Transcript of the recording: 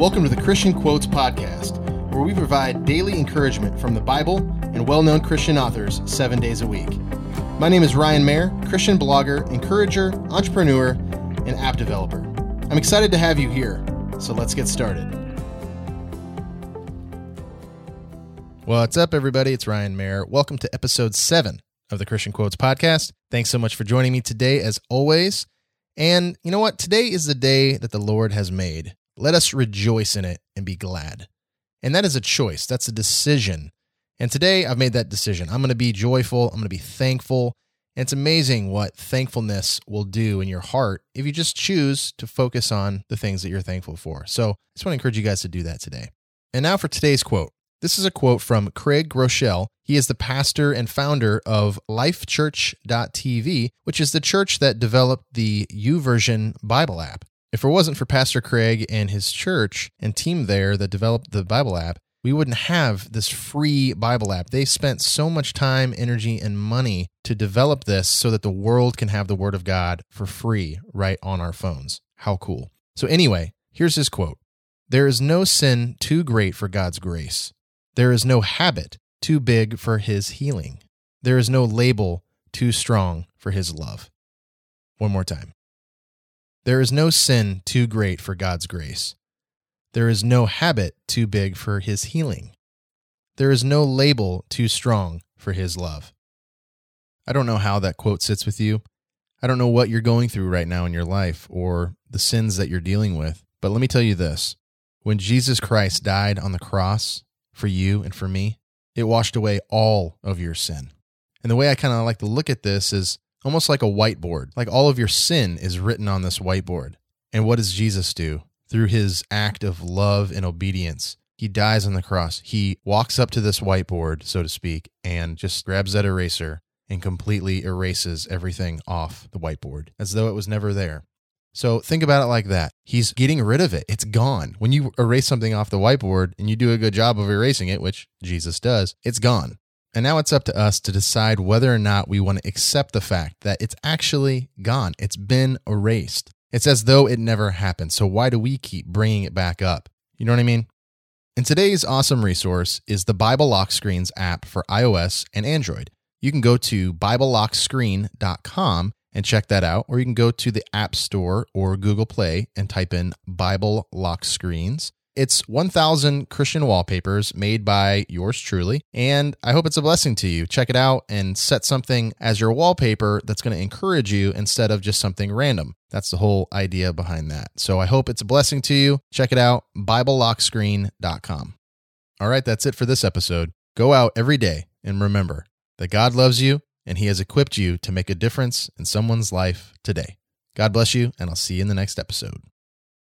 Welcome to the Christian Quotes Podcast, where we provide daily encouragement from the Bible and well known Christian authors seven days a week. My name is Ryan Mayer, Christian blogger, encourager, entrepreneur, and app developer. I'm excited to have you here, so let's get started. What's up, everybody? It's Ryan Mayer. Welcome to episode seven of the Christian Quotes Podcast. Thanks so much for joining me today, as always. And you know what? Today is the day that the Lord has made. Let us rejoice in it and be glad. And that is a choice, that's a decision. And today I've made that decision. I'm going to be joyful, I'm going to be thankful. And it's amazing what thankfulness will do in your heart if you just choose to focus on the things that you're thankful for. So I just want to encourage you guys to do that today. And now for today's quote. This is a quote from Craig Groeschel. He is the pastor and founder of lifechurch.tv, which is the church that developed the YouVersion Bible app. If it wasn't for Pastor Craig and his church and team there that developed the Bible app, we wouldn't have this free Bible app. They spent so much time, energy, and money to develop this so that the world can have the Word of God for free right on our phones. How cool. So, anyway, here's his quote There is no sin too great for God's grace. There is no habit too big for His healing. There is no label too strong for His love. One more time. There is no sin too great for God's grace. There is no habit too big for his healing. There is no label too strong for his love. I don't know how that quote sits with you. I don't know what you're going through right now in your life or the sins that you're dealing with, but let me tell you this. When Jesus Christ died on the cross for you and for me, it washed away all of your sin. And the way I kind of like to look at this is almost like a whiteboard. Like all of your sin is written on this whiteboard. And what does Jesus do? Through his act of love and obedience, he dies on the cross. He walks up to this whiteboard, so to speak, and just grabs that eraser and completely erases everything off the whiteboard as though it was never there. So think about it like that. He's getting rid of it. It's gone. When you erase something off the whiteboard and you do a good job of erasing it, which Jesus does, it's gone. And now it's up to us to decide whether or not we want to accept the fact that it's actually gone. It's been erased. It's as though it never happened. So why do we keep bringing it back up? You know what I mean? And today's awesome resource is the Bible Lock Screens app for iOS and Android. You can go to BibleLockScreen.com and check that out, or you can go to the App Store or Google Play and type in Bible Lock Screens. It's 1,000 Christian wallpapers made by yours truly, and I hope it's a blessing to you. Check it out and set something as your wallpaper that's going to encourage you instead of just something random. That's the whole idea behind that. So I hope it's a blessing to you. Check it out, BibleLockScreen.com. All right, that's it for this episode. Go out every day and remember that God loves you and He has equipped you to make a difference in someone's life today. God bless you, and I'll see you in the next episode.